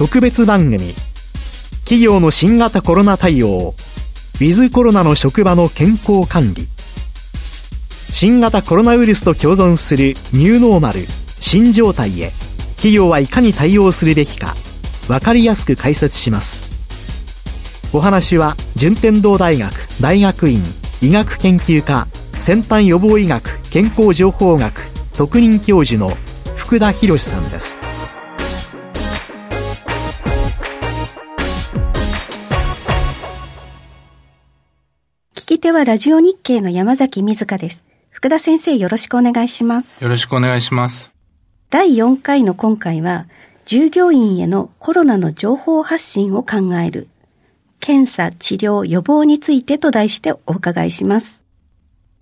特別番組。企業の新型コロナ対応。ウィズコロナの職場の健康管理。新型コロナウイルスと共存するニューノーマル。新状態へ。企業はいかに対応するべきか。分かりやすく解説します。お話は順天堂大学大学院医学研究科先端予防医学健康情報学特任教授の福田博さんです。き手はラジオ日経の山崎瑞香です。福田先生よろしくお願いします。よろしくお願いします。第4回の今回は、従業員へのコロナの情報発信を考える、検査、治療、予防についてと題してお伺いします。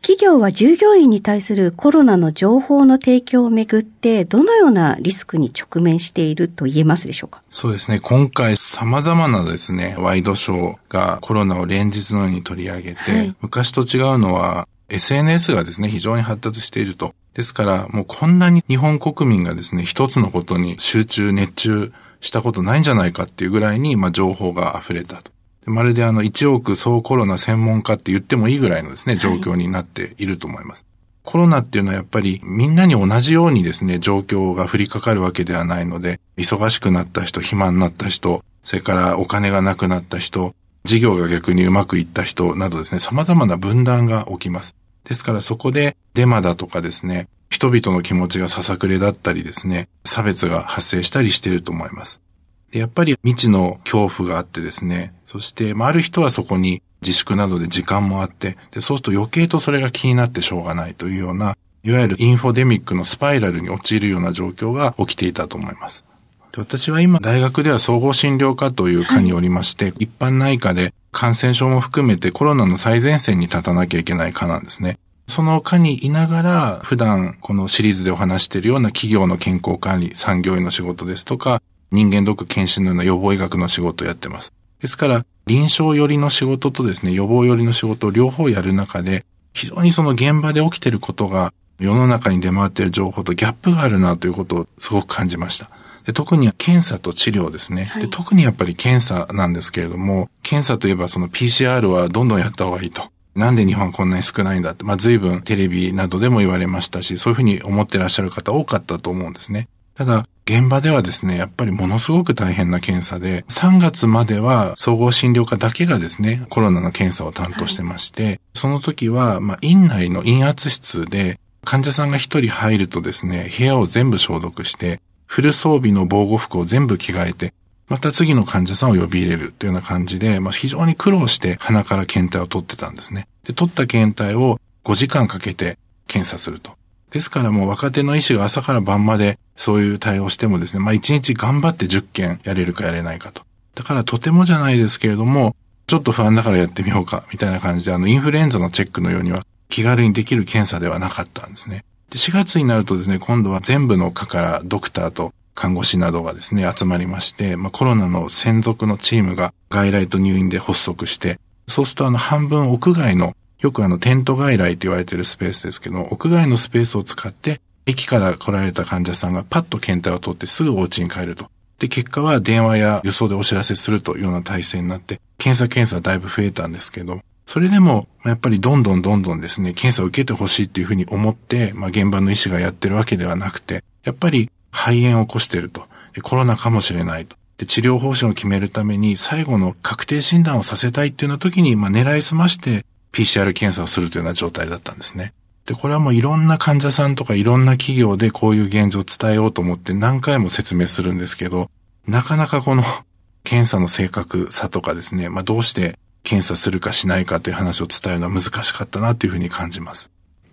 企業は従業員に対するコロナの情報の提供をめぐって、どのようなリスクに直面していると言えますでしょうか？そうですね。今回様々なですね、ワイドショーがコロナを連日のように取り上げて、はい昔と違うのは SNS がですね、非常に発達していると。ですから、もうこんなに日本国民がですね、一つのことに集中、熱中したことないんじゃないかっていうぐらいに、まあ、情報が溢れたと。でまるであの、1億総コロナ専門家って言ってもいいぐらいのですね、状況になっていると思います。コロナっていうのはやっぱりみんなに同じようにですね、状況が降りかかるわけではないので、忙しくなった人、暇になった人、それからお金がなくなった人、事業が逆にうまくいった人などですね、様々な分断が起きます。ですからそこでデマだとかですね、人々の気持ちがささくれだったりですね、差別が発生したりしていると思います。でやっぱり未知の恐怖があってですね、そして、まあ、ある人はそこに自粛などで時間もあって、で、そうすると余計とそれが気になってしょうがないというような、いわゆるインフォデミックのスパイラルに陥るような状況が起きていたと思います。で私は今、大学では総合診療科という科におりまして、一般内科で感染症も含めてコロナの最前線に立たなきゃいけない科なんですね。その科にいながら、普段このシリーズでお話しているような企業の健康管理、産業医の仕事ですとか、人間ドック検診のような予防医学の仕事をやってます。ですから、臨床寄りの仕事とですね、予防寄りの仕事を両方やる中で、非常にその現場で起きていることが、世の中に出回っている情報とギャップがあるなということをすごく感じました。で特に検査と治療ですね、で。特にやっぱり検査なんですけれども、検査といえばその PCR はどんどんやった方がいいと。なんで日本はこんなに少ないんだって、まあ随分テレビなどでも言われましたし、そういうふうに思ってらっしゃる方多かったと思うんですね。ただ、現場ではですね、やっぱりものすごく大変な検査で、3月までは総合診療科だけがですね、コロナの検査を担当してまして、その時は、まあ、院内の陰圧室で、患者さんが一人入るとですね、部屋を全部消毒して、フル装備の防護服を全部着替えて、また次の患者さんを呼び入れるというような感じで、まあ、非常に苦労して鼻から検体を取ってたんですね。で、取った検体を5時間かけて検査すると。ですからもう若手の医師が朝から晩までそういう対応してもですね、まあ1日頑張って10件やれるかやれないかと。だからとてもじゃないですけれども、ちょっと不安だからやってみようか、みたいな感じで、あの、インフルエンザのチェックのようには気軽にできる検査ではなかったんですね。で、4月になるとですね、今度は全部の科からドクターと看護師などがですね、集まりまして、まあ、コロナの専属のチームが外来と入院で発足して、そうするとあの半分屋外の、よくあのテント外来と言われているスペースですけど、屋外のスペースを使って、駅から来られた患者さんがパッと検体を取ってすぐお家に帰ると。で、結果は電話や輸送でお知らせするというような体制になって、検査検査はだいぶ増えたんですけど、それでも、やっぱりどんどんどんどんですね、検査を受けてほしいっていうふうに思って、まあ現場の医師がやってるわけではなくて、やっぱり肺炎を起こしてると。コロナかもしれないと。で、治療方針を決めるために最後の確定診断をさせたいっていうような時に、まあ狙いすまして PCR 検査をするというような状態だったんですね。で、これはもういろんな患者さんとかいろんな企業でこういう現状を伝えようと思って何回も説明するんですけど、なかなかこの 検査の正確さとかですね、まあどうして検査するかしないかという話を伝えるのは難しかったなというふうに感じます。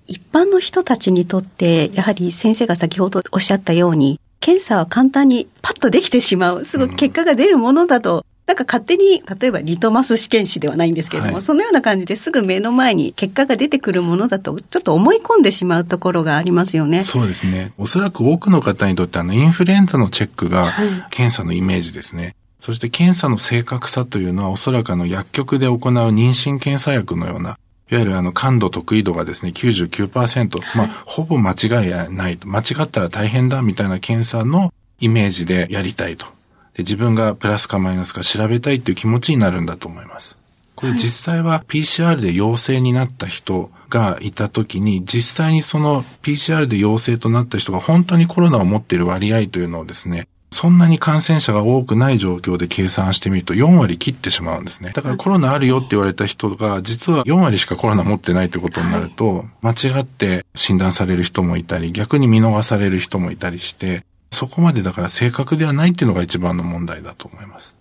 一般の人たちにとって、やはり先生が先ほどおっしゃったように、検査は簡単にパッとできてしまう、すぐ結果が出るものだと、なんか勝手に、例えばリトマス試験紙ではないんですけれども、はいそのような感じですぐ目の前に結果が出てくるものだと、ちょっと思い込んでしまうところがありますよね。そうですね。おそらく多くの方にとってあのインフルエンザのチェックが検査のイメージですね。そして検査の正確さというのはおそらくあの薬局で行う妊娠検査薬のような、いわゆるあの感度得意度がですね、99%、まあ、ほぼ間違いないと。間違ったら大変だみたいな検査のイメージでやりたいと。で自分がプラスかマイナスか調べたいっていう気持ちになるんだと思います。これ実際は PCR で陽性になった人がいた時に、実際にその PCR で陽性となった人が本当にコロナを持っている割合というのをですね、そんなに感染者が多くない状況で計算してみると4割切ってしまうんですね。だからコロナあるよって言われた人が実は4割しかコロナ持ってないってことになると、間違って診断される人もいたり、逆に見逃される人もいたりして、そこまでだから正確ではないっていうのが一番の問題だと思います。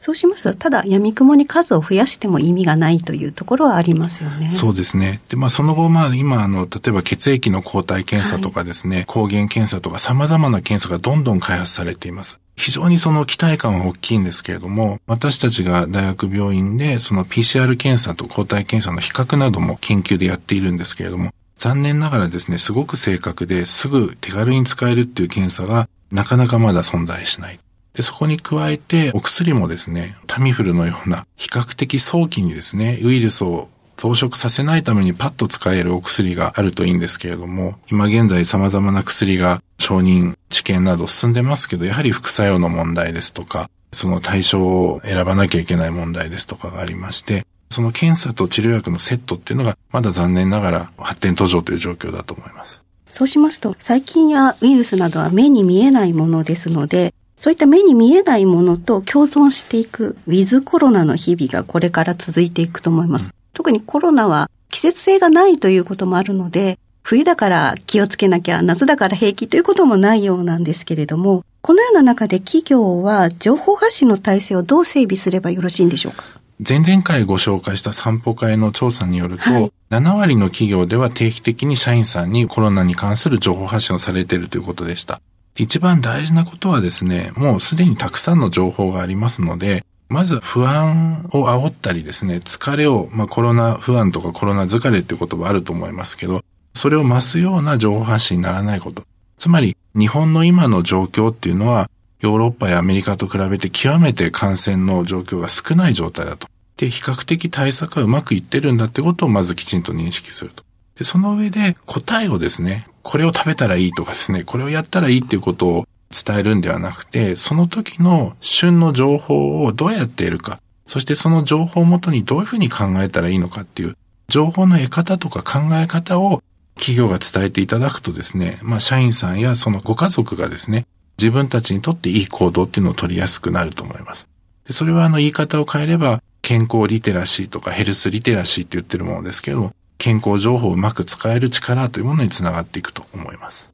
そうしますと、ただ闇雲に数を増やしても意味がないというところはありますよね。そうですね。で、まあその後、まあ今、あの、例えば血液の抗体検査とかですね、はい、抗原検査とか様々な検査がどんどん開発されています。非常にその期待感は大きいんですけれども、私たちが大学病院でその PCR 検査と抗体検査の比較なども研究でやっているんですけれども、残念ながらですね、すごく正確ですぐ手軽に使えるっていう検査がなかなかまだ存在しない。で、そこに加えて、お薬もですね、タミフルのような比較的早期にですね、ウイルスを増殖させないためにパッと使えるお薬があるといいんですけれども、今現在様々な薬が承認、治験など進んでますけど、やはり副作用の問題ですとか、その対象を選ばなきゃいけない問題ですとかがありまして、その検査と治療薬のセットっていうのがまだ残念ながら発展途上という状況だと思います。そうしますと、細菌やウイルスなどは目に見えないものですので、そういった目に見えないものと共存していくウィズコロナの日々がこれから続いていくと思います。特にコロナは季節性がないということもあるので、冬だから気をつけなきゃ、夏だから平気ということもないようなんですけれども、このような中で企業は情報発信の体制をどう整備すればよろしいんでしょうか？前々回ご紹介した散歩会の調査によると、はい、7割の企業では定期的に社員さんにコロナに関する情報発信をされているということでした。一番大事なことはですね、もうすでにたくさんの情報がありますので、まず不安を煽ったりですね、疲れを、まあコロナ不安とかコロナ疲れっていう言葉あると思いますけど、それを増すような情報発信にならないこと。つまり、日本の今の状況っていうのは、ヨーロッパやアメリカと比べて極めて感染の状況が少ない状態だと。で、比較的対策がうまくいってるんだってことをまずきちんと認識すると。で、その上で答えをですね、これを食べたらいいとかですね、これをやったらいいっていうことを伝えるんではなくて、その時の旬の情報をどうやって得るか、そしてその情報をもとにどういうふうに考えたらいいのかっていう、情報の得方とか考え方を企業が伝えていただくとですね、まあ社員さんやそのご家族がですね、自分たちにとっていい行動っていうのを取りやすくなると思います。でそれはあの言い方を変えれば、健康リテラシーとかヘルスリテラシーって言ってるものですけども、健康情報をうまく使える力というものにつながっていくと思います。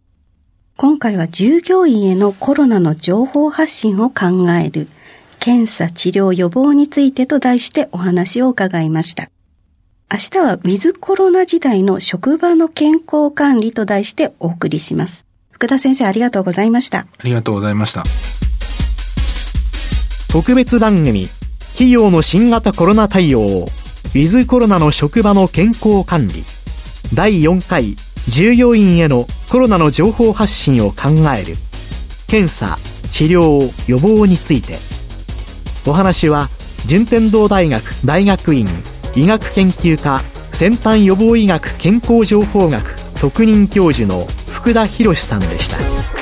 今回は従業員へのコロナの情報発信を考える検査治療予防についてと題してお話を伺いました。明日はウィズコロナ時代の職場の健康管理と題してお送りします。福田先生ありがとうございました。ありがとうございました。特別番組企業の新型コロナ対応ウィズコロナの職場の健康管理第4回従業員へのコロナの情報発信を考える検査治療予防についてお話は順天堂大学大学院医学研究科先端予防医学健康情報学特任教授の福田博さんでした。